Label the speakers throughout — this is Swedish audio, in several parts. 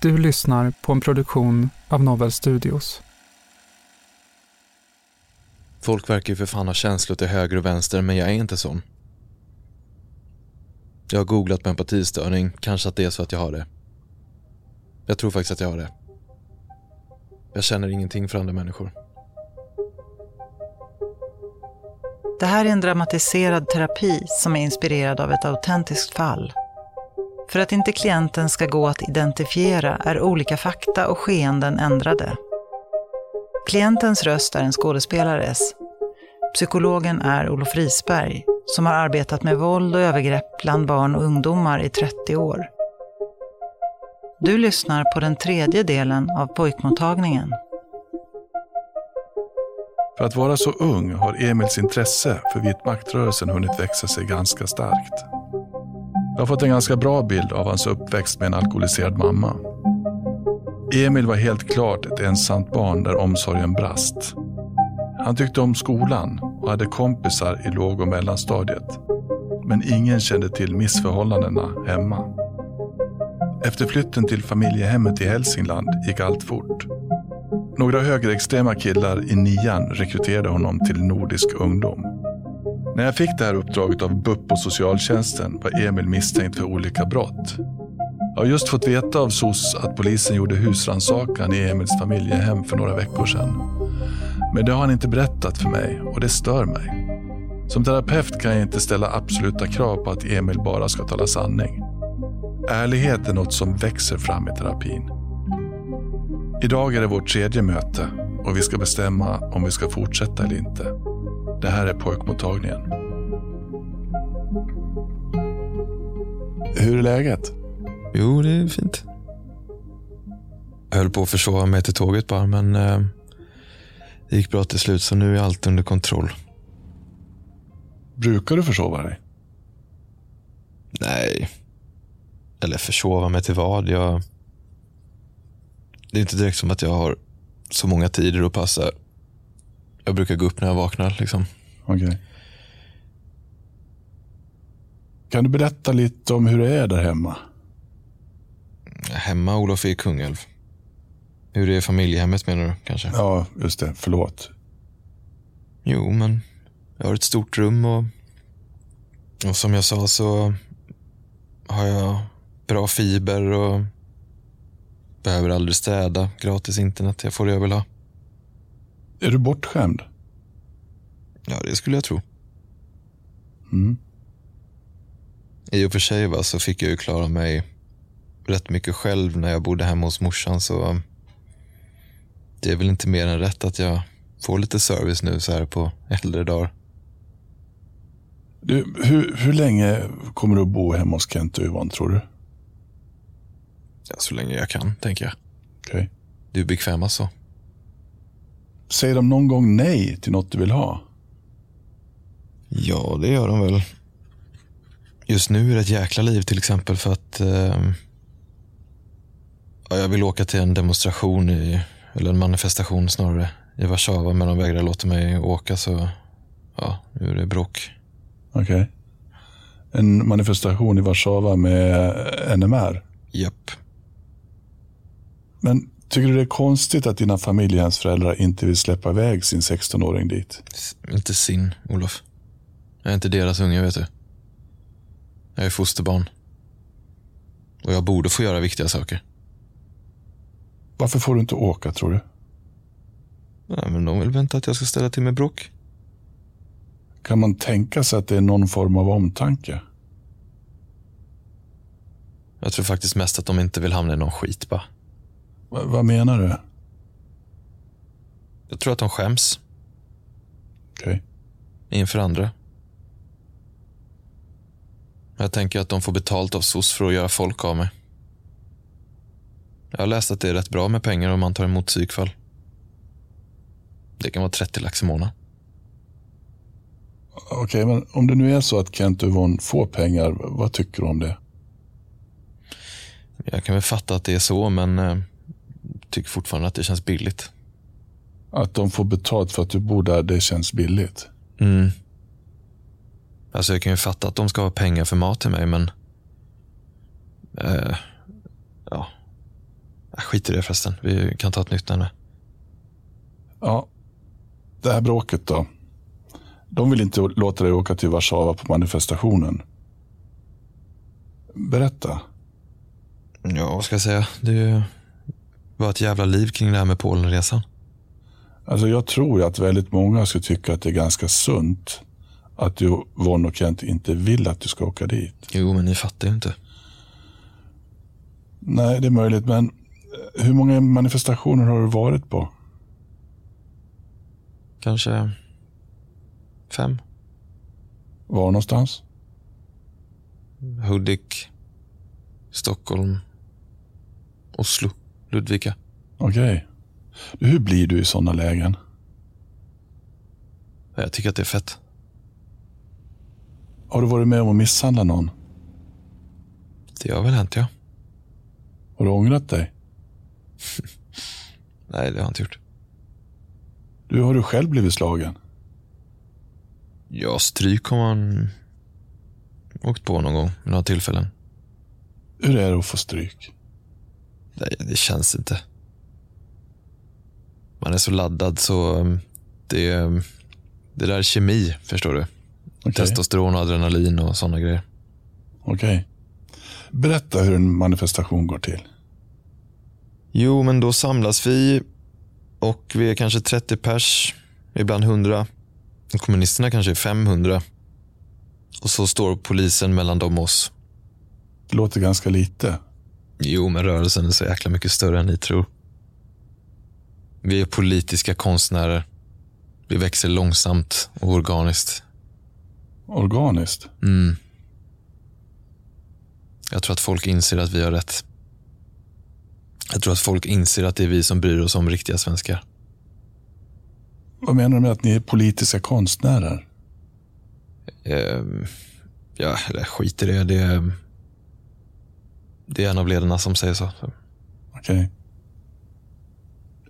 Speaker 1: Du lyssnar på en produktion av Novel Studios.
Speaker 2: Folk verkar ju för fan ha känslor till höger och vänster, men jag är inte sån. Jag har googlat på empatistörning, kanske att det är så att jag har det. Jag tror faktiskt att jag har det. Jag känner ingenting för andra människor.
Speaker 3: Det här är en dramatiserad terapi som är inspirerad av ett autentiskt fall. För att inte klienten ska gå att identifiera är olika fakta och skeenden ändrade. Klientens röst är en skådespelares. Psykologen är Olof Risberg, som har arbetat med våld och övergrepp bland barn och ungdomar i 30 år. Du lyssnar på den tredje delen av pojkmottagningen.
Speaker 4: För att vara så ung har Emils intresse för vitmaktrörelsen hunnit växa sig ganska starkt. Jag har fått en ganska bra bild av hans uppväxt med en alkoholiserad mamma. Emil var helt klart ett ensamt barn där omsorgen brast. Han tyckte om skolan och hade kompisar i låg och mellanstadiet. Men ingen kände till missförhållandena hemma. Efter flytten till familjehemmet i Hälsingland gick allt fort. Några högerextrema killar i nian rekryterade honom till Nordisk ungdom. När jag fick det här uppdraget av BUP och socialtjänsten var Emil misstänkt för olika brott. Jag har just fått veta av SOS att polisen gjorde husrannsakan i Emils familjehem för några veckor sedan. Men det har han inte berättat för mig och det stör mig. Som terapeut kan jag inte ställa absoluta krav på att Emil bara ska tala sanning. Ärlighet är något som växer fram i terapin. Idag är det vårt tredje möte och vi ska bestämma om vi ska fortsätta eller inte. Det här är pojkmottagningen. Hur är läget?
Speaker 2: Jo, det är fint. Jag höll på att försova mig till tåget bara, men eh, det gick bra till slut, så nu är allt under kontroll.
Speaker 4: Brukar du försova dig?
Speaker 2: Nej. Eller försova mig till vad? Jag... Det är inte direkt som att jag har så många tider att passa. Jag brukar gå upp när jag vaknar. Liksom.
Speaker 4: Okej. Kan du berätta lite om hur det är där hemma?
Speaker 2: Hemma Olof är i Kungälv. Hur är familjehemmet menar du kanske?
Speaker 4: Ja, just det. Förlåt.
Speaker 2: Jo, men jag har ett stort rum och, och som jag sa så har jag bra fiber och behöver aldrig städa. Gratis internet. Jag får det jag vill ha.
Speaker 4: Är du bortskämd?
Speaker 2: Ja, det skulle jag tro.
Speaker 4: Mm.
Speaker 2: I och för sig va, så fick jag ju klara mig rätt mycket själv när jag bodde hemma hos morsan. Så det är väl inte mer än rätt att jag får lite service nu så här på äldre dagar.
Speaker 4: Du, hur, hur länge kommer du att bo hemma hos Kent och Yvonne, tror du?
Speaker 2: Ja, så länge jag kan, tänker jag.
Speaker 4: Okej.
Speaker 2: Du är bekväma så.
Speaker 4: Säger de någon gång nej till något du vill ha?
Speaker 2: Ja, det gör de väl. Just nu är det ett jäkla liv till exempel för att eh, ja, jag vill åka till en demonstration, i, eller en manifestation snarare, i Warszawa men de vägrar låta mig åka så ja, nu är det bråk.
Speaker 4: Okej. En manifestation i Warszawa med NMR.
Speaker 2: Japp.
Speaker 4: Men tycker du det är konstigt att dina familjehemsföräldrar inte vill släppa iväg sin 16-åring dit?
Speaker 2: Inte sin, Olof. Jag är inte deras unge, vet du. Jag är fosterbarn. Och jag borde få göra viktiga saker.
Speaker 4: Varför får du inte åka tror du?
Speaker 2: Nej, men de vill väl inte att jag ska ställa till med bråk.
Speaker 4: Kan man tänka sig att det är någon form av omtanke?
Speaker 2: Jag tror faktiskt mest att de inte vill hamna i någon skit bara.
Speaker 4: Va- vad menar du?
Speaker 2: Jag tror att de skäms
Speaker 4: Okej.
Speaker 2: inför andra. Jag tänker att de får betalt av SOS för att göra folk av mig. Jag har läst att det är rätt bra med pengar om man tar emot psykfall. Det kan vara 30 lax i månaden.
Speaker 4: Okej, men om det nu är så att Kent och Yvonne får pengar, vad tycker du om det?
Speaker 2: Jag kan väl fatta att det är så, men eh, tycker fortfarande att det känns billigt.
Speaker 4: Att de får betalt för att du bor där, det känns billigt.
Speaker 2: Mm. Alltså jag kan ju fatta att de ska ha pengar för mat till mig, men... Eh, ja. Skiter i det förresten. Vi kan ta ett nytt ämne.
Speaker 4: Ja, det här bråket då. De vill inte låta dig åka till Warszawa på manifestationen. Berätta.
Speaker 2: Ja, vad ska jag säga? Det var ett jävla liv kring det här med Polenresan.
Speaker 4: Alltså jag tror att väldigt många skulle tycka att det är ganska sunt att du, Yvonne och Kent inte vill att du ska åka dit.
Speaker 2: Jo, men ni fattar ju inte.
Speaker 4: Nej, det är möjligt, men eh, hur många manifestationer har du varit på?
Speaker 2: Kanske fem.
Speaker 4: Var någonstans?
Speaker 2: Hudik, Stockholm, Oslo, Ludvika.
Speaker 4: Okej. Hur blir du i sådana lägen?
Speaker 2: Jag tycker att det är fett.
Speaker 4: Har du varit med om att misshandla någon?
Speaker 2: Det har väl hänt, ja.
Speaker 4: Har du ångrat dig?
Speaker 2: Nej, det har jag inte gjort.
Speaker 4: Du, har du själv blivit slagen?
Speaker 2: Ja, stryk har man åkt på någon gång vid några tillfällen.
Speaker 4: Hur är det att få stryk?
Speaker 2: Nej, det känns inte. Man är så laddad så um, det, um, det där är kemi, förstår du.
Speaker 4: Okej.
Speaker 2: Testosteron och adrenalin och sådana grejer.
Speaker 4: Okej. Berätta hur en manifestation går till.
Speaker 2: Jo, men då samlas vi och vi är kanske 30 pers, ibland 100. Och kommunisterna kanske är 500. Och så står polisen mellan dem och oss.
Speaker 4: Det låter ganska lite.
Speaker 2: Jo, men rörelsen är så jäkla mycket större än ni tror. Vi är politiska konstnärer. Vi växer långsamt och organiskt.
Speaker 4: Organiskt.
Speaker 2: Mm. Jag tror att folk inser att vi har rätt. Jag tror att folk inser att det är vi som bryr oss om riktiga svenskar.
Speaker 4: Vad menar du med att ni är politiska konstnärer?
Speaker 2: Ehm, ja, skit i det. Det är, det är en av ledarna som säger så.
Speaker 4: Okej.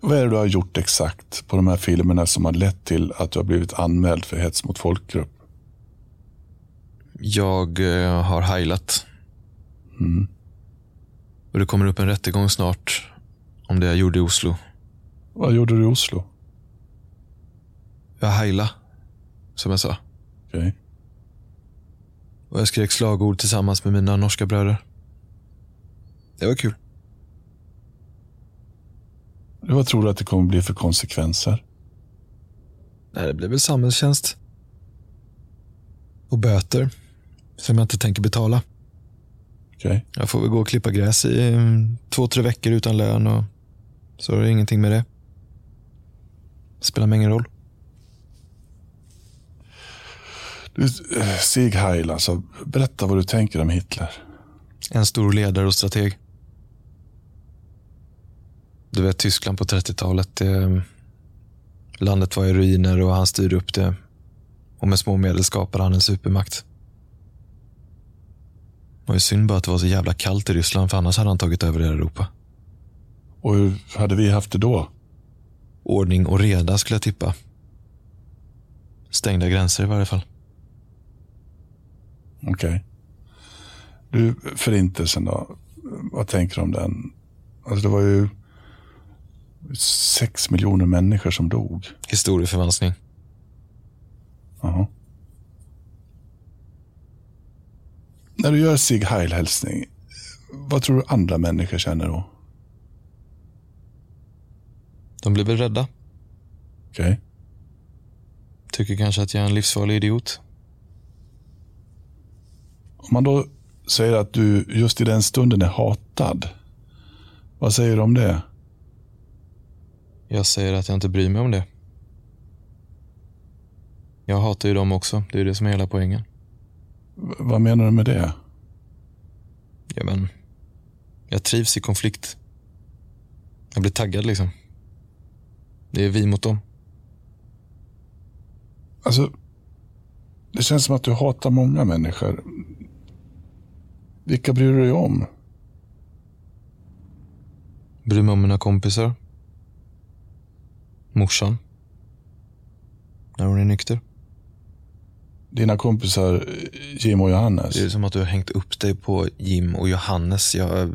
Speaker 4: Vad är det du har gjort exakt på de här filmerna som har lett till att du har blivit anmäld för hets mot folkgrupp?
Speaker 2: Jag eh, har heilat.
Speaker 4: Mm.
Speaker 2: Och det kommer upp en rättegång snart om det jag gjorde i Oslo.
Speaker 4: Vad gjorde du i Oslo?
Speaker 2: Jag heila, som jag sa.
Speaker 4: Okej.
Speaker 2: Och jag skrek slagord tillsammans med mina norska bröder. Det var kul.
Speaker 4: Vad tror du att det kommer bli för konsekvenser?
Speaker 2: Nej, det blir väl samhällstjänst. Och böter. Som jag inte tänker betala.
Speaker 4: Okej.
Speaker 2: Jag får väl gå och klippa gräs i mm, två, tre veckor utan lön och så är det ingenting med det. Spelar mig ingen roll.
Speaker 4: Du, eh, Sieg Heil, alltså, berätta vad du tänker om Hitler.
Speaker 2: En stor ledare och strateg. Du vet Tyskland på 30-talet. Det, landet var i ruiner och han styrde upp det Och med små medel skapade han en supermakt. Det var ju synd bara att det var så jävla kallt i Ryssland, för annars hade han tagit över hela Europa.
Speaker 4: Och hur hade vi haft det då?
Speaker 2: Ordning och reda skulle jag tippa. Stängda gränser i varje fall.
Speaker 4: Okej. Okay. Du, förintelsen då? Vad tänker du om den? Alltså det var ju sex miljoner människor som dog.
Speaker 2: Historieförvanskning.
Speaker 4: Jaha. När du gör Sig Heil-hälsning, vad tror du andra människor känner då?
Speaker 2: De blir väl rädda.
Speaker 4: Okej. Okay.
Speaker 2: Tycker kanske att jag är en livsfarlig idiot.
Speaker 4: Om man då säger att du just i den stunden är hatad. Vad säger du om det?
Speaker 2: Jag säger att jag inte bryr mig om det. Jag hatar ju dem också. Det är det som är hela poängen.
Speaker 4: V vad menar du med det?
Speaker 2: Ja, men... Jag trivs i konflikt. Jag blir taggad liksom. Det är vi mot dem.
Speaker 4: Alltså, det känns som att du hatar många människor. Vilka bryr du dig om?
Speaker 2: Bryr mig om mina kompisar. Morsan. När hon är nykter.
Speaker 4: Dina kompisar Jim och Johannes?
Speaker 2: Det är som att du har hängt upp dig på Jim och Johannes. Jag...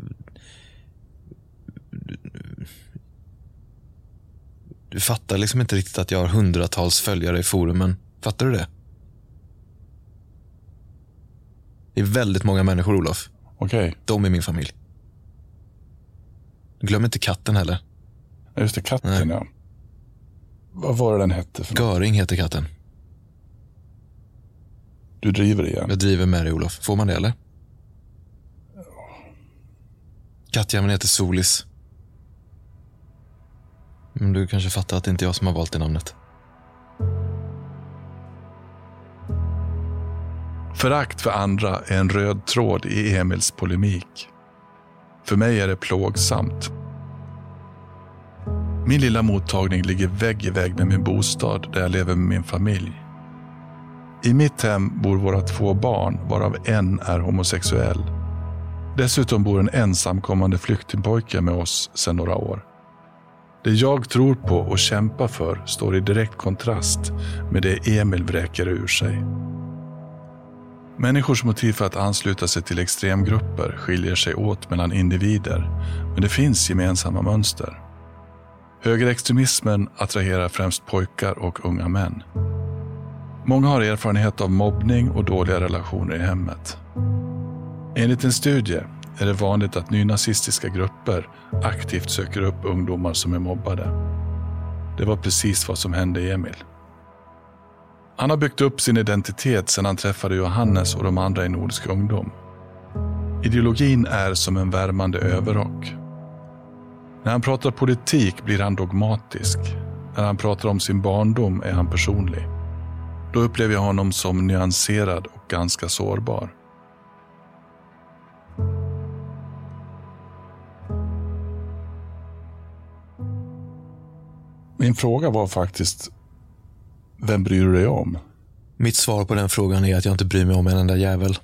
Speaker 2: Du fattar liksom inte riktigt att jag har hundratals följare i forumen. Fattar du det? Det är väldigt många människor, Olof.
Speaker 4: Okej. Okay.
Speaker 2: De är min familj. Glöm inte katten heller.
Speaker 4: Just det, katten Nej. ja. Vad var det den hette? För
Speaker 2: Göring heter katten.
Speaker 4: Du driver igen?
Speaker 2: Jag driver med dig, Olof. Får man det, eller? Kattjäveln heter Solis. Men du kanske fattar att det inte är jag som har valt det namnet.
Speaker 4: Förakt för andra är en röd tråd i Emils polemik. För mig är det plågsamt. Min lilla mottagning ligger vägg i vägg med min bostad där jag lever med min familj. I mitt hem bor våra två barn, varav en är homosexuell. Dessutom bor en ensamkommande flyktingpojke med oss sedan några år. Det jag tror på och kämpar för står i direkt kontrast med det Emil vräker ur sig. Människors motiv för att ansluta sig till extremgrupper skiljer sig åt mellan individer, men det finns gemensamma mönster. Högerextremismen attraherar främst pojkar och unga män. Många har erfarenhet av mobbning och dåliga relationer i hemmet. Enligt en studie är det vanligt att nynazistiska grupper aktivt söker upp ungdomar som är mobbade. Det var precis vad som hände Emil. Han har byggt upp sin identitet sedan han träffade Johannes och de andra i Nordisk ungdom. Ideologin är som en värmande överrock. När han pratar politik blir han dogmatisk. När han pratar om sin barndom är han personlig. Då upplever jag honom som nyanserad och ganska sårbar. Min fråga var faktiskt, vem bryr du dig om?
Speaker 2: Mitt svar på den frågan är att jag inte bryr mig om en enda jävel.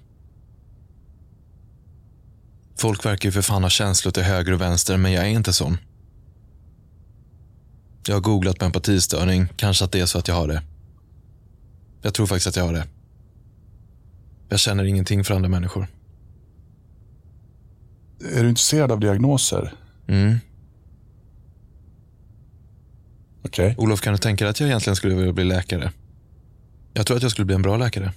Speaker 2: Folk verkar ju för fan ha känslor till höger och vänster, men jag är inte sån. Jag har googlat på empatistörning. Kanske att det är så att jag har det. Jag tror faktiskt att jag har det. Jag känner ingenting för andra människor.
Speaker 4: Är du intresserad av diagnoser?
Speaker 2: Mm.
Speaker 4: Okej.
Speaker 2: Okay. Olof, kan du tänka dig att jag egentligen skulle vilja bli läkare? Jag tror att jag skulle bli en bra läkare.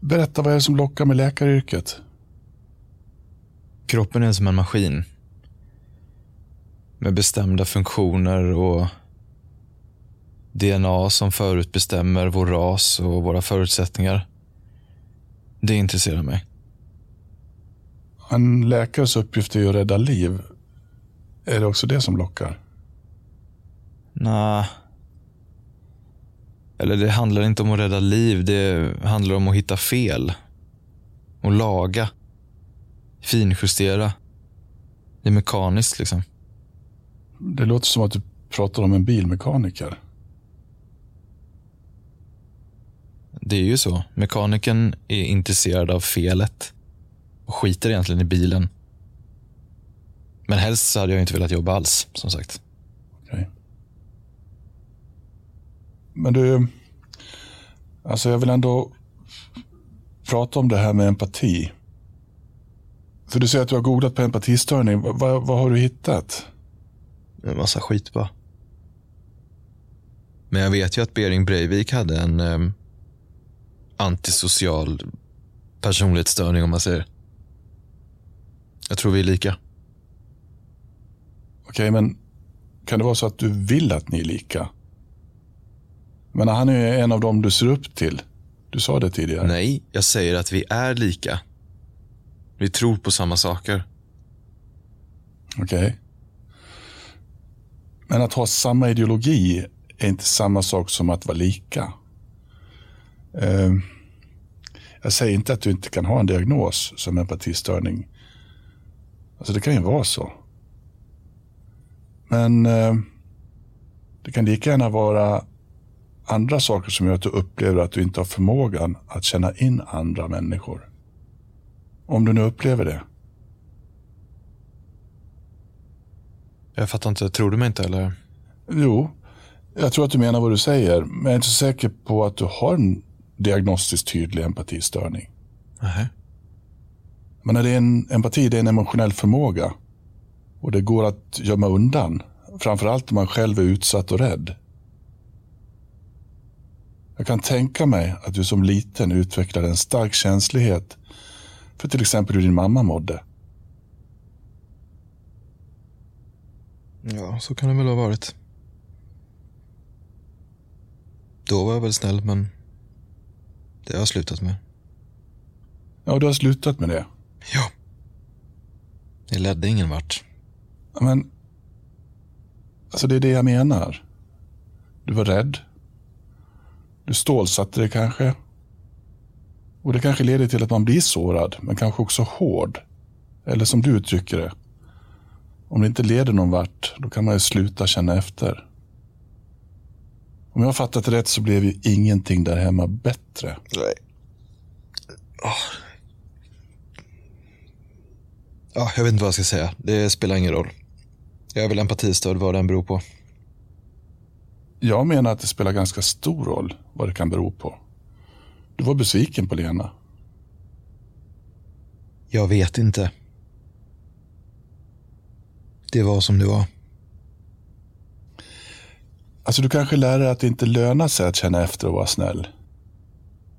Speaker 4: Berätta, vad är det som lockar med läkaryrket?
Speaker 2: Kroppen är som en maskin. Med bestämda funktioner och DNA som förutbestämmer vår ras och våra förutsättningar. Det intresserar mig.
Speaker 4: En läkares uppgift är ju att rädda liv. Är det också det som lockar?
Speaker 2: Nej. Eller det handlar inte om att rädda liv. Det handlar om att hitta fel. Och laga. Finjustera. Det är mekaniskt liksom.
Speaker 4: Det låter som att du pratar om en bilmekaniker.
Speaker 2: Det är ju så. Mekanikern är intresserad av felet och skiter egentligen i bilen. Men helst så hade jag inte velat jobba alls, som sagt.
Speaker 4: Okej. Men du, alltså jag vill ändå prata om det här med empati. För du säger att du har googlat på empatistörning. Vad, vad, vad har du hittat?
Speaker 2: En massa skit bara. Men jag vet ju att Bering Breivik hade en um, antisocial personlighetsstörning om man säger. Jag tror vi är lika.
Speaker 4: Okej, men kan det vara så att du vill att ni är lika? Men han är ju en av dem du ser upp till. Du sa det tidigare.
Speaker 2: Nej, jag säger att vi är lika. Vi tror på samma saker.
Speaker 4: Okej. Men att ha samma ideologi är inte samma sak som att vara lika. Eh, jag säger inte att du inte kan ha en diagnos som empatistörning. Alltså det kan ju vara så. Men eh, det kan lika gärna vara andra saker som gör att du upplever att du inte har förmågan att känna in andra människor. Om du nu upplever det.
Speaker 2: Jag fattar inte. Tror du mig inte eller?
Speaker 4: Jo, jag tror att du menar vad du säger. Men jag är inte så säker på att du har en diagnostiskt tydlig empatistörning.
Speaker 2: Nej.
Speaker 4: Men det är en empati, det är en emotionell förmåga. Och det går att gömma undan. Framförallt om man själv är utsatt och rädd. Jag kan tänka mig att du som liten utvecklade en stark känslighet för till exempel hur din mamma mådde.
Speaker 2: Ja, så kan det väl ha varit. Då var jag väl snäll, men det har jag slutat med.
Speaker 4: Ja, du har slutat med det.
Speaker 2: Ja. Det ledde ingen vart.
Speaker 4: Men, alltså det är det jag menar. Du var rädd. Du stålsatte det kanske. Och det kanske leder till att man blir sårad, men kanske också hård. Eller som du uttrycker det. Om det inte leder någon vart, då kan man ju sluta känna efter. Om jag har fattat rätt så blev ju ingenting där hemma bättre.
Speaker 2: Nej. Oh. Ja, jag vet inte vad jag ska säga. Det spelar ingen roll. Jag är väl empatistörd vad den beror på.
Speaker 4: Jag menar att det spelar ganska stor roll vad det kan bero på. Du var besviken på Lena.
Speaker 2: Jag vet inte. Det var som det var.
Speaker 4: Alltså du kanske lär dig att det inte lönar sig att känna efter och vara snäll.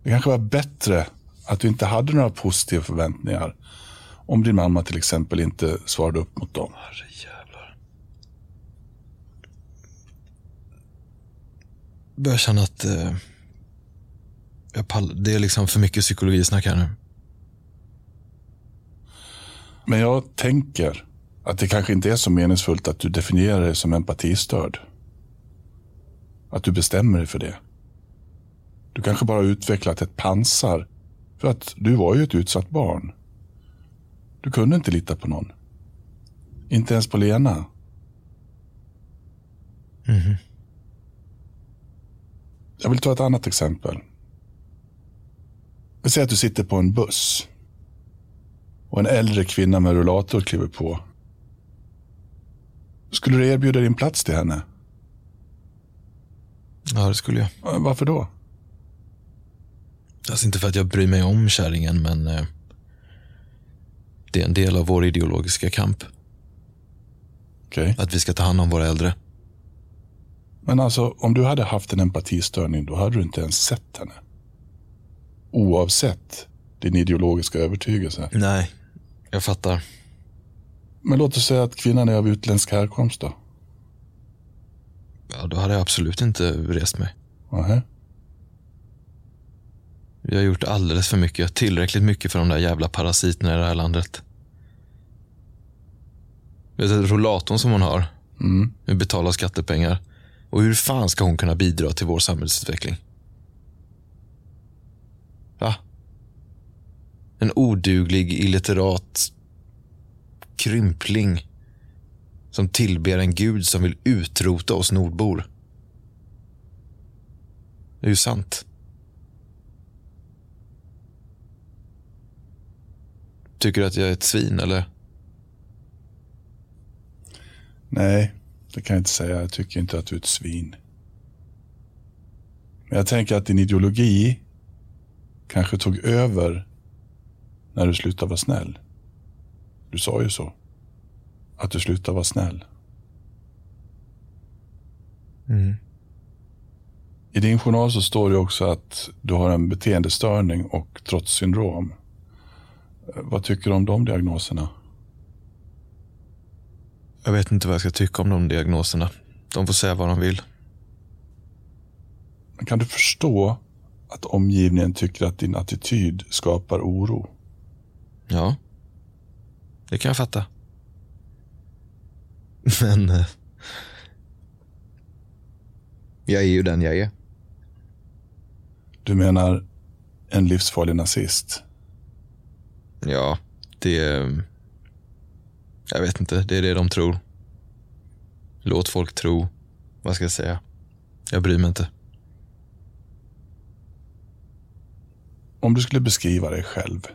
Speaker 4: Det kanske var bättre att du inte hade några positiva förväntningar. Om din mamma till exempel inte svarade upp mot dem.
Speaker 2: Herrejävlar. Börjar känna att eh, jag pall, det är liksom för mycket psykologisnack här nu.
Speaker 4: Men jag tänker att det kanske inte är så meningsfullt att du definierar dig som empatistörd. Att du bestämmer dig för det. Du kanske bara har utvecklat ett pansar för att du var ju ett utsatt barn. Du kunde inte lita på någon. Inte ens på Lena.
Speaker 2: Mhm.
Speaker 4: Jag vill ta ett annat exempel. Vi säger att du sitter på en buss. Och en äldre kvinna med rullator kliver på. Skulle du erbjuda din plats till henne?
Speaker 2: Ja, det skulle jag.
Speaker 4: Varför då?
Speaker 2: Alltså inte för att jag bryr mig om kärringen, men eh, det är en del av vår ideologiska kamp.
Speaker 4: Okej.
Speaker 2: Att vi ska ta hand om våra äldre.
Speaker 4: Men alltså, om du hade haft en empatistörning, då hade du inte ens sett henne. Oavsett din ideologiska övertygelse.
Speaker 2: Nej, jag fattar.
Speaker 4: Men låt oss säga att kvinnan är av utländsk härkomst då.
Speaker 2: Ja, då hade jag absolut inte rest mig.
Speaker 4: Nähä.
Speaker 2: Vi har gjort alldeles för mycket. Tillräckligt mycket för de där jävla parasiterna i det här landet. Vet du, rollatorn som hon har.
Speaker 4: Mm.
Speaker 2: Vi betalar skattepengar. Och hur fan ska hon kunna bidra till vår samhällsutveckling? En oduglig, illiterat krympling som tillber en gud som vill utrota oss nordbor. Det är ju sant. Tycker du att jag är ett svin, eller?
Speaker 4: Nej, det kan jag inte säga. Jag tycker inte att du är ett svin. Men jag tänker att din ideologi kanske tog över när du slutade vara snäll. Du sa ju så. Att du slutade vara snäll.
Speaker 2: Mm.
Speaker 4: I din journal så står det också att du har en beteendestörning och trotssyndrom. Vad tycker du om de diagnoserna?
Speaker 2: Jag vet inte vad jag ska tycka om de diagnoserna. De får säga vad de vill.
Speaker 4: Kan du förstå att omgivningen tycker att din attityd skapar oro?
Speaker 2: Ja, det kan jag fatta. Men eh, jag är ju den jag är.
Speaker 4: Du menar en livsfarlig nazist?
Speaker 2: Ja, det... Jag vet inte, det är det de tror. Låt folk tro. Vad ska jag säga? Jag bryr mig inte.
Speaker 4: Om du skulle beskriva dig själv,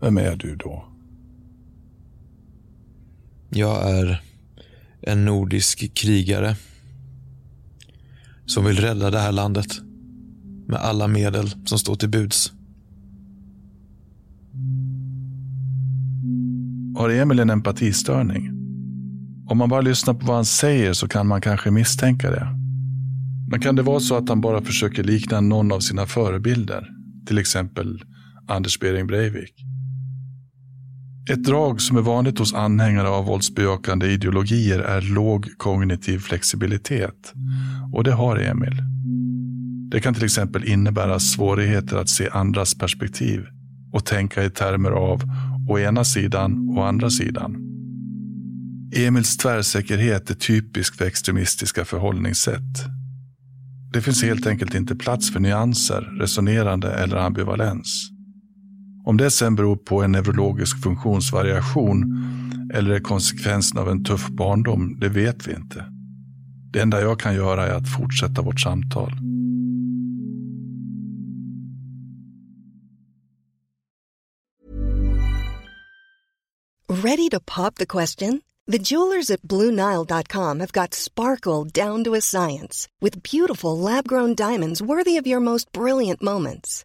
Speaker 4: vem är du då?
Speaker 2: Jag är en nordisk krigare som vill rädda det här landet med alla medel som står till buds.
Speaker 4: Har Emil en empatistörning? Om man bara lyssnar på vad han säger så kan man kanske misstänka det. Men kan det vara så att han bara försöker likna någon av sina förebilder? Till exempel Anders Behring Breivik. Ett drag som är vanligt hos anhängare av våldsbejakande ideologier är låg kognitiv flexibilitet. Och det har Emil. Det kan till exempel innebära svårigheter att se andras perspektiv och tänka i termer av å ena sidan och andra sidan. Emils tvärsäkerhet är typiskt för extremistiska förhållningssätt. Det finns helt enkelt inte plats för nyanser, resonerande eller ambivalens. Om det sen beror på en neurologisk funktionsvariation eller är konsekvensen av en tuff barndom, det vet vi inte. Det enda jag kan göra är att fortsätta vårt samtal.
Speaker 5: Ready to pop the question? The jewelers at BlueNile.com have got sparkle down to a science with beautiful lab grown diamonds worthy of your most brilliant moments.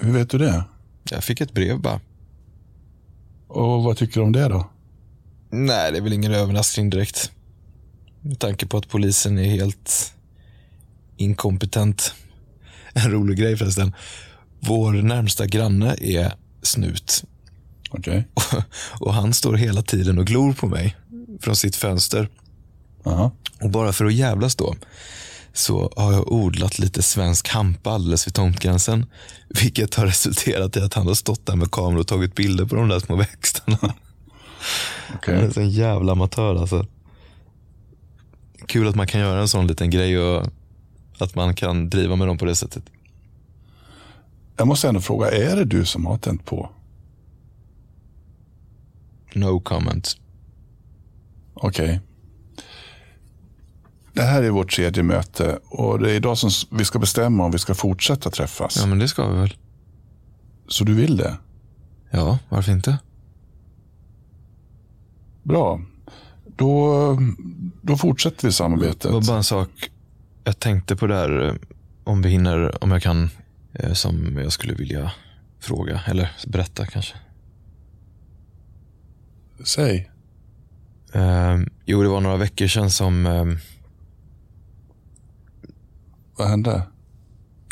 Speaker 4: Hur vet du det?
Speaker 2: Jag fick ett brev bara.
Speaker 4: Och vad tycker du om det då?
Speaker 2: Nej, det är väl ingen överraskning direkt. Med tanke på att polisen är helt inkompetent. En rolig grej förresten. Vår närmsta granne är snut.
Speaker 4: Okej.
Speaker 2: Okay. Och han står hela tiden och glor på mig från sitt fönster.
Speaker 4: Aha.
Speaker 2: Och bara för att jävlas då så har jag odlat lite svensk hampa alldeles vid tomtgränsen. Vilket har resulterat i att han har stått där med kameror och tagit bilder på de där små växterna.
Speaker 4: Okay.
Speaker 2: Han är en jävla amatör alltså. Kul att man kan göra en sån liten grej och att man kan driva med dem på det sättet.
Speaker 4: Jag måste ändå fråga, är det du som har tänt på?
Speaker 2: No comment.
Speaker 4: Okej. Okay. Det här är vårt tredje möte och det är idag som vi ska bestämma om vi ska fortsätta träffas.
Speaker 2: Ja, men det ska vi väl.
Speaker 4: Så du vill det?
Speaker 2: Ja, varför inte?
Speaker 4: Bra. Då, då fortsätter vi samarbetet. Det
Speaker 2: var bara en sak. Jag tänkte på det här eh, om vi hinner, om jag kan, eh, som jag skulle vilja fråga. Eller berätta kanske.
Speaker 4: Säg.
Speaker 2: Eh, jo, det var några veckor sedan som... Eh,
Speaker 4: Vad hände?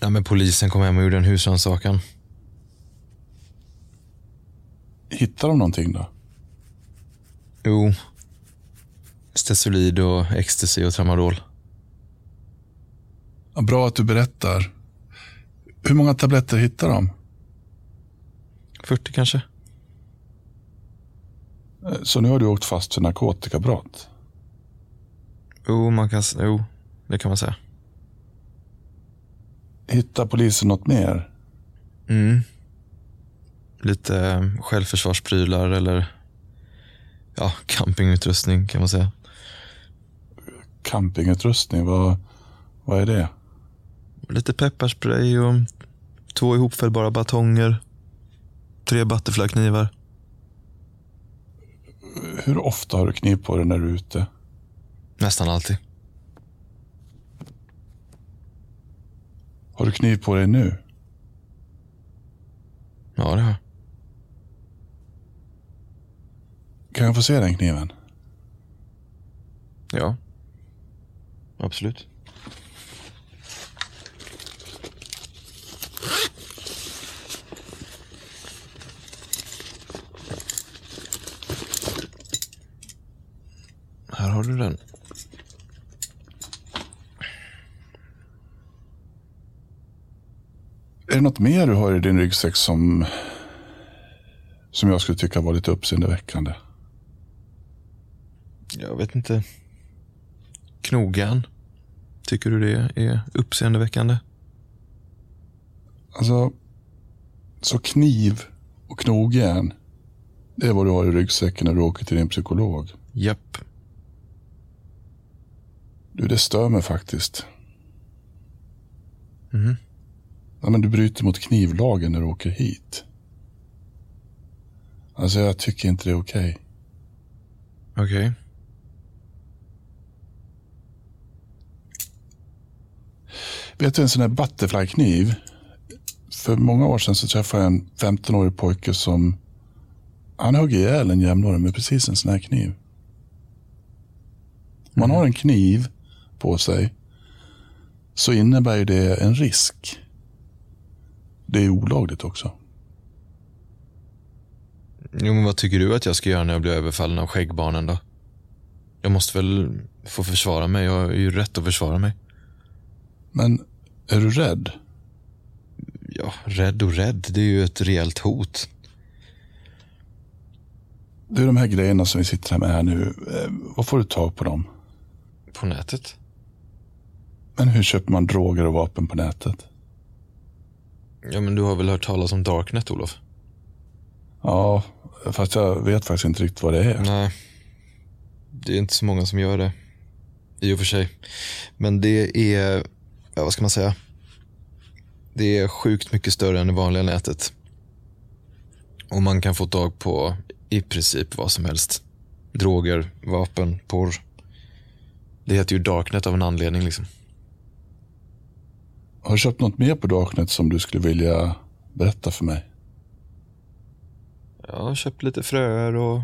Speaker 2: Ja, men polisen kom hem och gjorde en husrannsakan.
Speaker 4: Hittade de någonting då?
Speaker 2: Jo. Stesolid och ecstasy och tramadol.
Speaker 4: Ja, bra att du berättar. Hur många tabletter hittar de?
Speaker 2: 40 kanske.
Speaker 4: Eh, så nu har du åkt fast för narkotikabrott?
Speaker 2: Jo, man kan, jo, det kan man säga.
Speaker 4: Hittar polisen något mer?
Speaker 2: Mm. Lite eh, självförsvarsprylar eller ja, campingutrustning kan man säga.
Speaker 4: Campingutrustning, vad, vad är det?
Speaker 2: Lite pepparspray och två ihopfällbara batonger. Tre butterflyknivar.
Speaker 4: Hur ofta har du kniv på dig när du är ute?
Speaker 2: Nästan alltid.
Speaker 4: Har du kniv på dig nu?
Speaker 2: Ja, det har.
Speaker 4: Kan jag få se den kniven?
Speaker 2: Ja. Absolut. Här har du den.
Speaker 4: Är det något mer du har i din ryggsäck som, som jag skulle tycka var lite uppseendeväckande?
Speaker 2: Jag vet inte. Knogan. Tycker du det är uppseendeväckande?
Speaker 4: Alltså, så kniv och knogjärn. Det är vad du har i ryggsäcken när du åker till din psykolog.
Speaker 2: Japp.
Speaker 4: Du, det stör mig faktiskt.
Speaker 2: Mhm.
Speaker 4: Ja, men du bryter mot knivlagen när du åker hit. Alltså, jag tycker inte det är okej.
Speaker 2: Okay. Okej. Okay.
Speaker 4: Vet du en sån här butterflykniv? För många år sedan så träffade jag en 15-årig pojke som han högg ihjäl en jämnårig med precis en sån här kniv. Om man har en kniv på sig så innebär det en risk. Det är olagligt också.
Speaker 2: Jo, men vad tycker du att jag ska göra när jag blir överfallen av skäggbarnen då? Jag måste väl få försvara mig. Jag har ju rätt att försvara mig.
Speaker 4: Men är du rädd?
Speaker 2: Ja, rädd och rädd. Det är ju ett reellt hot.
Speaker 4: Du, de här grejerna som vi sitter här med här nu. Eh, vad får du tag på dem?
Speaker 2: På nätet.
Speaker 4: Men hur köper man droger och vapen på nätet?
Speaker 2: Ja, men du har väl hört talas om Darknet, Olof?
Speaker 4: Ja, fast jag vet faktiskt inte riktigt vad det är.
Speaker 2: Nej, det är inte så många som gör det. I och för sig. Men det är, ja, vad ska man säga? Det är sjukt mycket större än det vanliga nätet. Och man kan få tag på i princip vad som helst. Droger, vapen, porr. Det heter ju Darknet av en anledning liksom.
Speaker 4: Har du köpt något mer på Darknet som du skulle vilja berätta för mig?
Speaker 2: Jag har köpt lite fröer och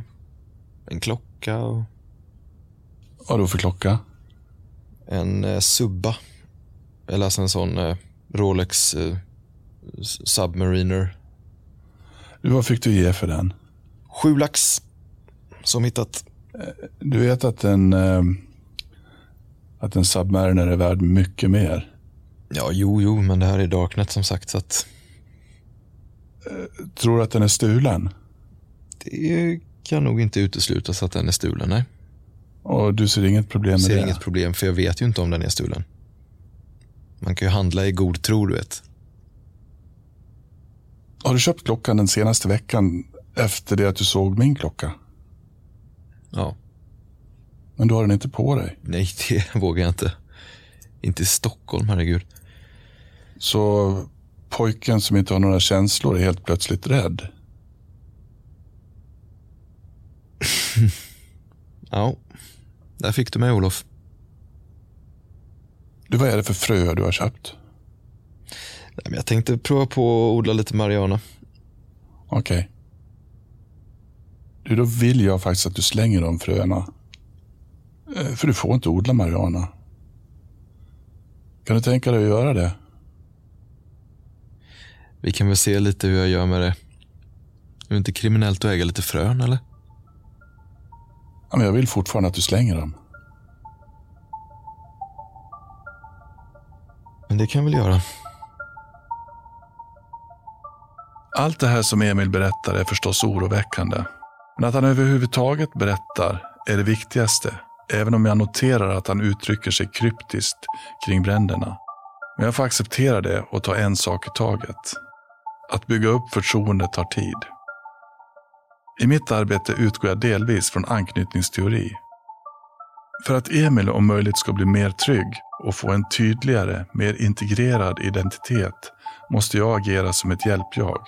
Speaker 2: en klocka. Och...
Speaker 4: Vad då för klocka?
Speaker 2: En eh, Subba. Eller alltså en sån eh, Rolex eh, Submariner.
Speaker 4: Du, vad fick du ge för den?
Speaker 2: Sju lax. Som hittat.
Speaker 4: Du vet att en, eh, att en Submariner är värd mycket mer.
Speaker 2: Ja, jo, jo, men det här är Darknet som sagt så att...
Speaker 4: Tror du att den är stulen?
Speaker 2: Det kan nog inte uteslutas att den är stulen, nej.
Speaker 4: Och du ser inget problem med
Speaker 2: ser
Speaker 4: det?
Speaker 2: inget problem för jag vet ju inte om den är stulen. Man kan ju handla i god tro, du vet.
Speaker 4: Har du köpt klockan den senaste veckan efter det att du såg min klocka?
Speaker 2: Ja.
Speaker 4: Men du har den inte på dig.
Speaker 2: Nej, det vågar jag inte. Inte i Stockholm, herregud.
Speaker 4: Så pojken som inte har några känslor är helt plötsligt rädd?
Speaker 2: Ja, där fick du mig, Olof.
Speaker 4: Du, vad är det för frö du har köpt?
Speaker 2: Jag tänkte prova på att odla lite marijuana.
Speaker 4: Okej. Du, då vill jag faktiskt att du slänger de fröna. Eh, För du får inte odla marijuana. Kan du tänka dig att göra det?
Speaker 2: Vi kan väl se lite hur jag gör med det. Är det inte kriminellt att äga lite frön, eller?
Speaker 4: Ja, men jag vill fortfarande att du slänger dem.
Speaker 2: Men det kan jag väl göra.
Speaker 4: Allt det här som Emil berättar är förstås oroväckande. Men att han överhuvudtaget berättar är det viktigaste, även om jag noterar att han uttrycker sig kryptiskt kring bränderna. Men jag får acceptera det och ta en sak i taget. Att bygga upp förtroende tar tid. I mitt arbete utgår jag delvis från anknytningsteori. För att Emil om möjligt ska bli mer trygg och få en tydligare, mer integrerad identitet måste jag agera som ett hjälpjag.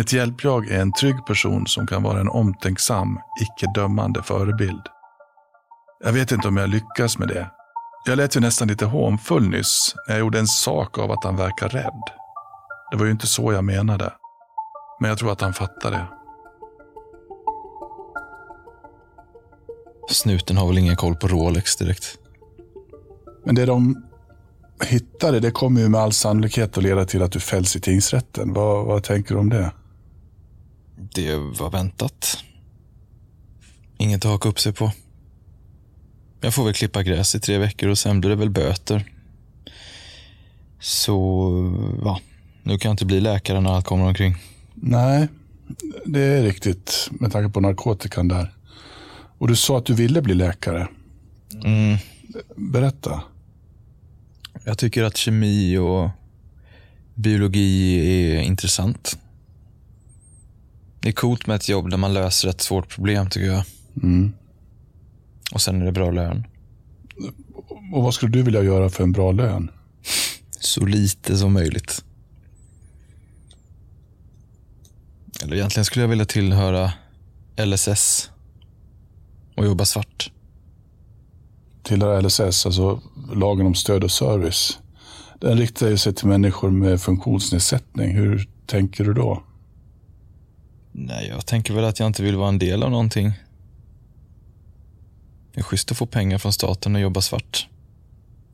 Speaker 4: Ett hjälpjag är en trygg person som kan vara en omtänksam, icke-dömande förebild. Jag vet inte om jag lyckas med det. Jag lät ju nästan lite hånfull nyss när jag gjorde en sak av att han verkar rädd. Det var ju inte så jag menade. Men jag tror att han fattade.
Speaker 2: Snuten har väl ingen koll på Rolex direkt.
Speaker 4: Men det de hittade, det kommer ju med all sannolikhet att leda till att du fälls i tingsrätten. Vad, vad tänker du om det?
Speaker 2: Det var väntat. Inget att haka upp sig på. Jag får väl klippa gräs i tre veckor och sen blir det väl böter. Så, ja. Nu kan jag inte bli läkare när allt kommer omkring.
Speaker 4: Nej, det är riktigt med tanke på narkotikan där. Och du sa att du ville bli läkare.
Speaker 2: Mm.
Speaker 4: Berätta.
Speaker 2: Jag tycker att kemi och biologi är intressant. Det är coolt med ett jobb där man löser ett svårt problem tycker jag.
Speaker 4: Mm.
Speaker 2: Och sen är det bra lön.
Speaker 4: Och vad skulle du vilja göra för en bra lön?
Speaker 2: Så lite som möjligt. Eller egentligen skulle jag vilja tillhöra LSS och jobba svart.
Speaker 4: Tillhör LSS, alltså lagen om stöd och service. Den riktar ju sig till människor med funktionsnedsättning. Hur tänker du då?
Speaker 2: Nej, jag tänker väl att jag inte vill vara en del av någonting. Det är schysst att få pengar från staten och jobba svart.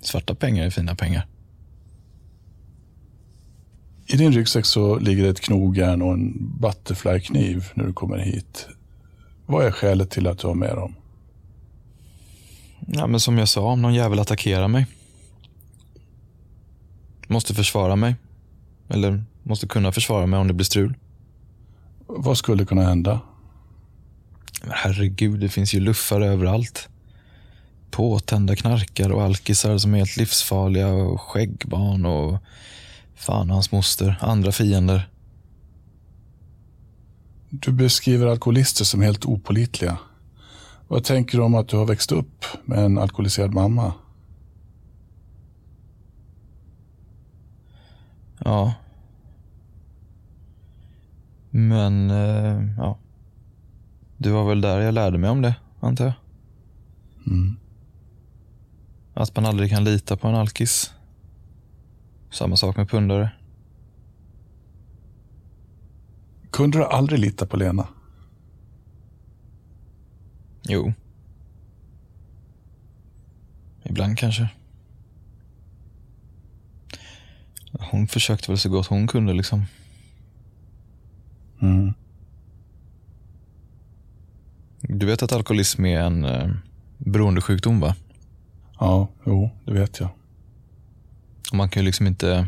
Speaker 2: Svarta pengar är fina pengar.
Speaker 4: I din ryggsäck så ligger det ett knogjärn och en butterflykniv när du kommer hit. Vad är skälet till att du har med dem?
Speaker 2: Ja, men som jag sa, om någon jävel attackerar mig. Måste försvara mig. Eller måste kunna försvara mig om det blir strul.
Speaker 4: Vad skulle kunna hända?
Speaker 2: Herregud, det finns ju luffare överallt. Påtända knarkare och alkisar som är helt livsfarliga och skäggbarn och fan och hans moster, andra fiender.
Speaker 4: Du beskriver alkoholister som helt opolitliga. Vad tänker du om att du har växt upp med en alkoholiserad mamma?
Speaker 2: Ja. Men, eh, ja. Det var väl där jag lärde mig om det, antar jag.
Speaker 4: Mm.
Speaker 2: Att man aldrig kan lita på en alkis. Samma sak med pundare.
Speaker 4: Kunde du aldrig lita på Lena?
Speaker 2: Jo. Ibland kanske. Hon försökte väl så gott hon kunde liksom.
Speaker 4: Mm.
Speaker 2: Du vet att alkoholism är en eh, beroendesjukdom va?
Speaker 4: Ja, jo, det vet jag.
Speaker 2: Man kan ju liksom inte...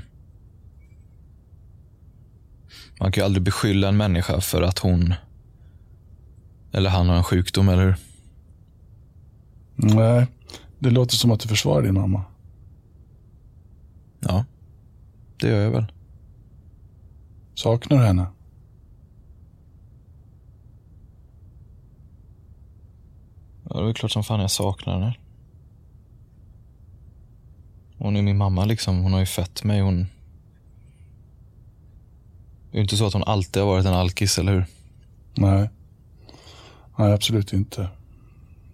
Speaker 2: Man kan ju aldrig beskylla en människa för att hon eller han har en sjukdom, eller hur?
Speaker 4: Nej, det låter som att du försvarar din mamma.
Speaker 2: Ja, det gör jag väl.
Speaker 4: Saknar du henne?
Speaker 2: Ja, det är klart som fan jag saknar henne. Hon är min mamma liksom. Hon har ju fött mig. Hon... Det är ju inte så att hon alltid har varit en alkis, eller hur?
Speaker 4: Nej. Nej, absolut inte.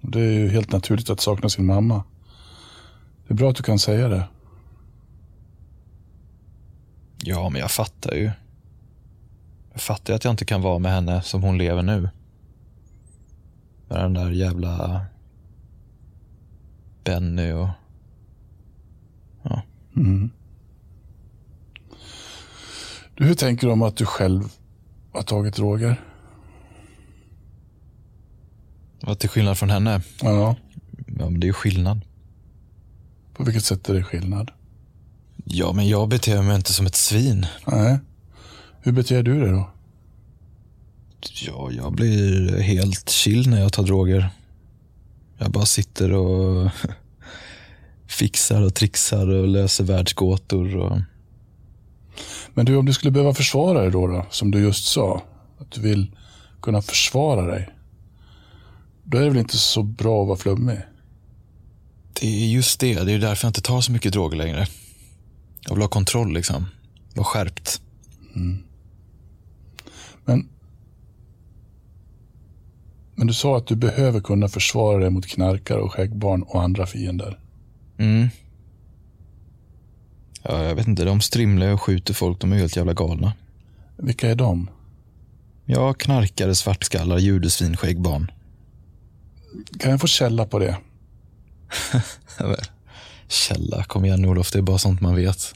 Speaker 4: Det är ju helt naturligt att sakna sin mamma. Det är bra att du kan säga det.
Speaker 2: Ja, men jag fattar ju. Jag fattar ju att jag inte kan vara med henne som hon lever nu. Med den där jävla Benny och...
Speaker 4: Mm. Du, hur tänker du om att du själv har tagit droger?
Speaker 2: Vad till skillnad från henne?
Speaker 4: Ja.
Speaker 2: Ja, men det är ju skillnad.
Speaker 4: På vilket sätt är det skillnad?
Speaker 2: Ja, men jag beter mig inte som ett svin.
Speaker 4: Nej. Hur beter du dig då?
Speaker 2: Ja, jag blir helt chill när jag tar droger. Jag bara sitter och fixar och trixar och löser världsgåtor. Och...
Speaker 4: Men du, om du skulle behöva försvara dig då, då, som du just sa, att du vill kunna försvara dig. Då är det väl inte så bra att vara flummig?
Speaker 2: Det är just det. Det är därför jag inte tar så mycket droger längre. Jag vill ha kontroll liksom. Vara skärpt.
Speaker 4: Mm. Men, men du sa att du behöver kunna försvara dig mot knarkare och skäggbarn och andra fiender.
Speaker 2: Mm. Ja, jag vet inte. De strimlar och skjuter folk. De är helt jävla galna.
Speaker 4: Vilka är de?
Speaker 2: Ja, knarkare, svartskallar, judesvin, skäggbarn.
Speaker 4: Kan jag få källa på det?
Speaker 2: källa, kom igen Olof. Det är bara sånt man vet.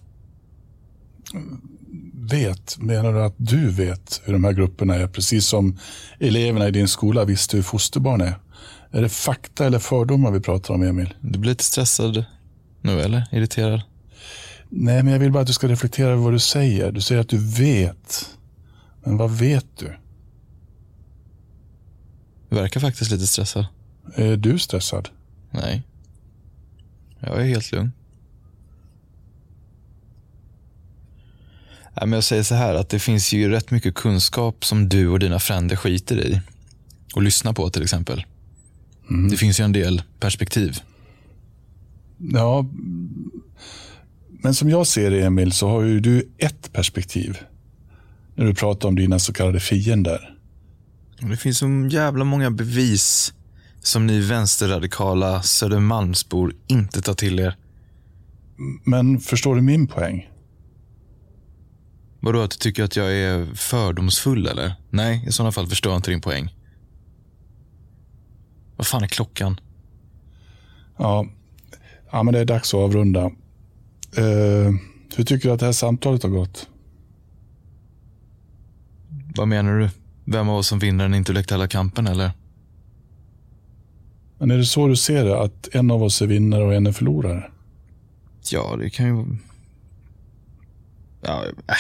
Speaker 4: Vet? Menar du att du vet hur de här grupperna är? Precis som eleverna i din skola visste hur fosterbarn är. Är det fakta eller fördomar vi pratar om, Emil?
Speaker 2: Du blir lite stressad nu, eller? Irriterad?
Speaker 4: Nej, men jag vill bara att du ska reflektera över vad du säger. Du säger att du vet. Men vad vet du?
Speaker 2: Du verkar faktiskt lite stressad.
Speaker 4: Är du stressad?
Speaker 2: Nej. Jag är helt lugn. Nej, men jag säger så här att det finns ju rätt mycket kunskap som du och dina fränder skiter i. Och lyssnar på till exempel. Mm. Det finns ju en del perspektiv.
Speaker 4: Ja, men som jag ser det Emil så har ju du ett perspektiv. När du pratar om dina så kallade fiender.
Speaker 2: Det finns så jävla många bevis som ni vänsterradikala Södermalmsbor inte tar till er.
Speaker 4: Men förstår du min poäng?
Speaker 2: Vadå, att du tycker att jag är fördomsfull eller? Nej, i sådana fall förstår jag inte din poäng. Vad fan är klockan?
Speaker 4: Ja, ja men det är dags att avrunda. Uh, hur tycker du att det här samtalet har gått?
Speaker 2: Vad menar du? Vem av oss som vinner den intellektuella kampen eller?
Speaker 4: Men är det så du ser det? Att en av oss är vinnare och en är förlorare?
Speaker 2: Ja, det kan ju... Ja, äh.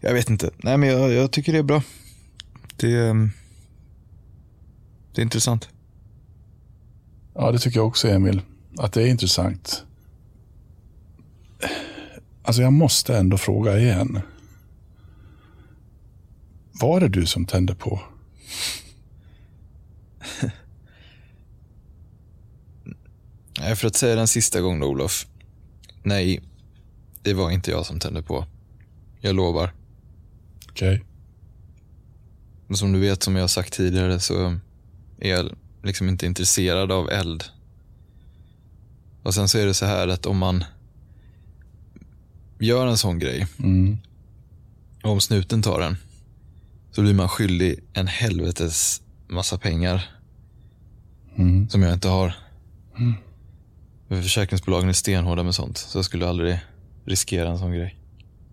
Speaker 2: Jag vet inte. Nej, men jag, jag tycker det är bra. Det, ehm, det är intressant.
Speaker 4: Ja, det tycker jag också, Emil. Att det är intressant. Alltså, jag måste ändå fråga igen. Var det du som tände på?
Speaker 2: Nej, för att säga den sista gången Olof. Nej, det var inte jag som tände på. Jag lovar.
Speaker 4: Okej. Okay.
Speaker 2: Som du vet, som jag har sagt tidigare, så är jag liksom inte intresserad av eld. Och sen så är det så här att om man gör en sån grej,
Speaker 4: mm.
Speaker 2: och om snuten tar den, så blir man skyldig en helvetes massa pengar.
Speaker 4: Mm.
Speaker 2: Som jag inte har. Mm. Försäkringsbolagen är stenhårda med sånt. Så jag skulle aldrig riskera en sån grej.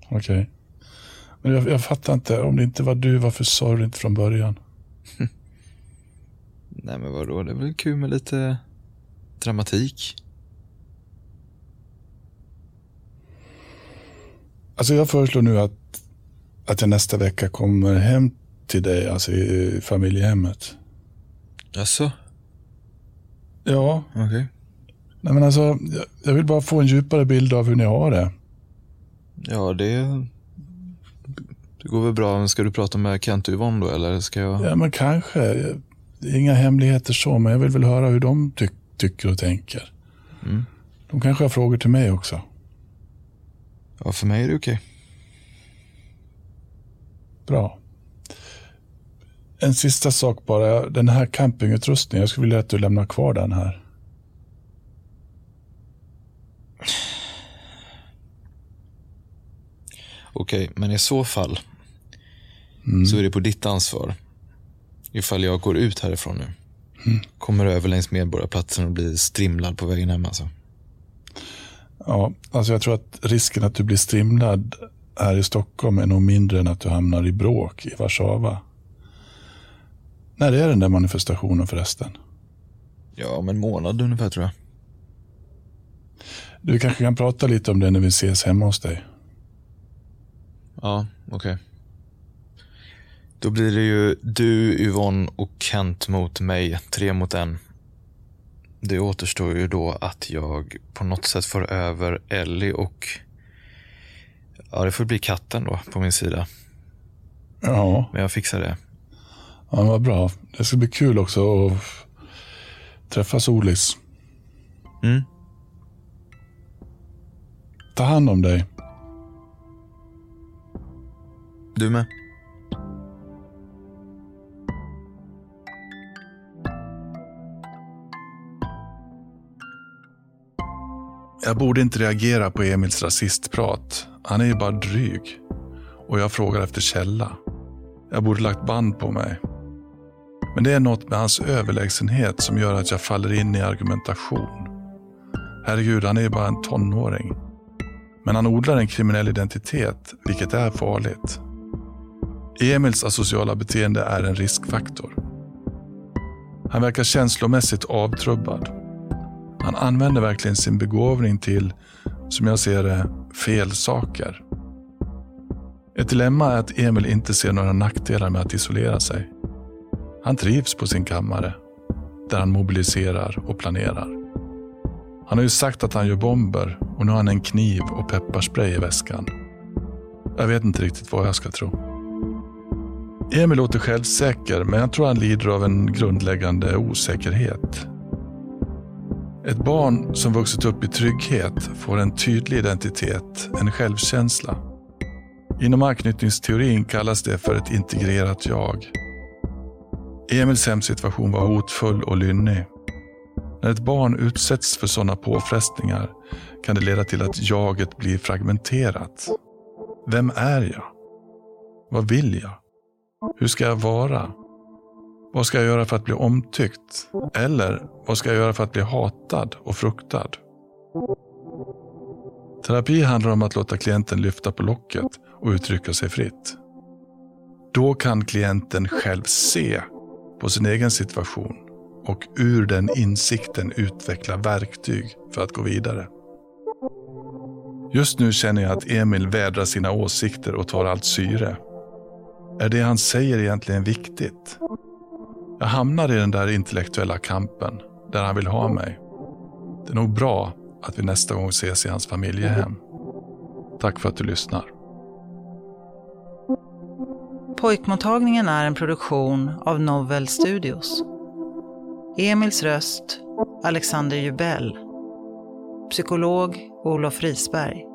Speaker 4: Okej. Okay. Men jag, jag fattar inte. Om det inte var du, varför sa du inte från början?
Speaker 2: Nej men vadå, det är väl kul med lite dramatik.
Speaker 4: Alltså jag föreslår nu att, att jag nästa vecka kommer hem till dig, alltså i familjehemmet.
Speaker 2: Jaså?
Speaker 4: Ja.
Speaker 2: Okej. Okay.
Speaker 4: Nej men alltså, jag, jag vill bara få en djupare bild av hur ni har det.
Speaker 2: Ja, det, det går väl bra. Ska du prata med Kent och Yvonne då, eller ska jag?
Speaker 4: Ja, men kanske. Det är inga hemligheter så, men jag vill väl höra hur de ty tycker och tänker.
Speaker 2: Mm.
Speaker 4: De kanske har frågor till mig också.
Speaker 2: Ja, för mig är det okej.
Speaker 4: Bra. En sista sak bara. Den här campingutrustningen, jag skulle vilja att du lämnar kvar den här.
Speaker 2: Okej, men i så fall mm. så är det på ditt ansvar. Ifall jag går ut härifrån nu. Mm. Kommer över längs Medborgarplatsen och blir strimlad på vägen hem alltså.
Speaker 4: Ja, alltså jag tror att risken att du blir strimlad här i Stockholm är nog mindre än att du hamnar i bråk i Warszawa. När är den där manifestationen förresten?
Speaker 2: Ja, om en månad ungefär tror jag.
Speaker 4: Du kanske kan prata lite om det när vi ses hemma hos dig.
Speaker 2: Ja, okej. Okay. Då blir det ju du, Yvonne och Kent mot mig. Tre mot en. Det återstår ju då att jag på något sätt får över Ellie och... Ja, det får bli katten då på min sida.
Speaker 4: Ja.
Speaker 2: Men jag fixar det.
Speaker 4: Ja, vad bra. Det ska bli kul också att träffa Solis.
Speaker 2: Mm.
Speaker 4: Ta hand om dig.
Speaker 2: Du med.
Speaker 4: Jag borde inte reagera på Emils rasistprat. Han är ju bara dryg. Och jag frågar efter källa. Jag borde lagt band på mig. Men det är något med hans överlägsenhet som gör att jag faller in i argumentation. Herregud, han är ju bara en tonåring. Men han odlar en kriminell identitet, vilket är farligt. Emils asociala beteende är en riskfaktor. Han verkar känslomässigt avtrubbad. Han använder verkligen sin begåvning till, som jag ser det, fel saker. Ett dilemma är att Emil inte ser några nackdelar med att isolera sig. Han trivs på sin kammare, där han mobiliserar och planerar. Han har ju sagt att han gör bomber och nu har han en kniv och pepparspray i väskan. Jag vet inte riktigt vad jag ska tro. Emil låter självsäker, men jag tror han lider av en grundläggande osäkerhet. Ett barn som vuxit upp i trygghet får en tydlig identitet, en självkänsla. Inom anknytningsteorin kallas det för ett integrerat jag. Emils hemsituation var hotfull och lynnig. När ett barn utsätts för sådana påfrestningar kan det leda till att jaget blir fragmenterat. Vem är jag? Vad vill jag? Hur ska jag vara? Vad ska jag göra för att bli omtyckt? Eller vad ska jag göra för att bli hatad och fruktad? Terapi handlar om att låta klienten lyfta på locket och uttrycka sig fritt. Då kan klienten själv se på sin egen situation och ur den insikten utveckla verktyg för att gå vidare. Just nu känner jag att Emil vädrar sina åsikter och tar allt syre. Är det han säger egentligen viktigt? Jag hamnar i den där intellektuella kampen, där han vill ha mig. Det är nog bra att vi nästa gång ses i hans familjehem. Tack för att du lyssnar.
Speaker 3: Pojkmottagningen är en produktion av Novel Studios. Emils röst, Alexander Jubell. Psykolog, Olof Risberg.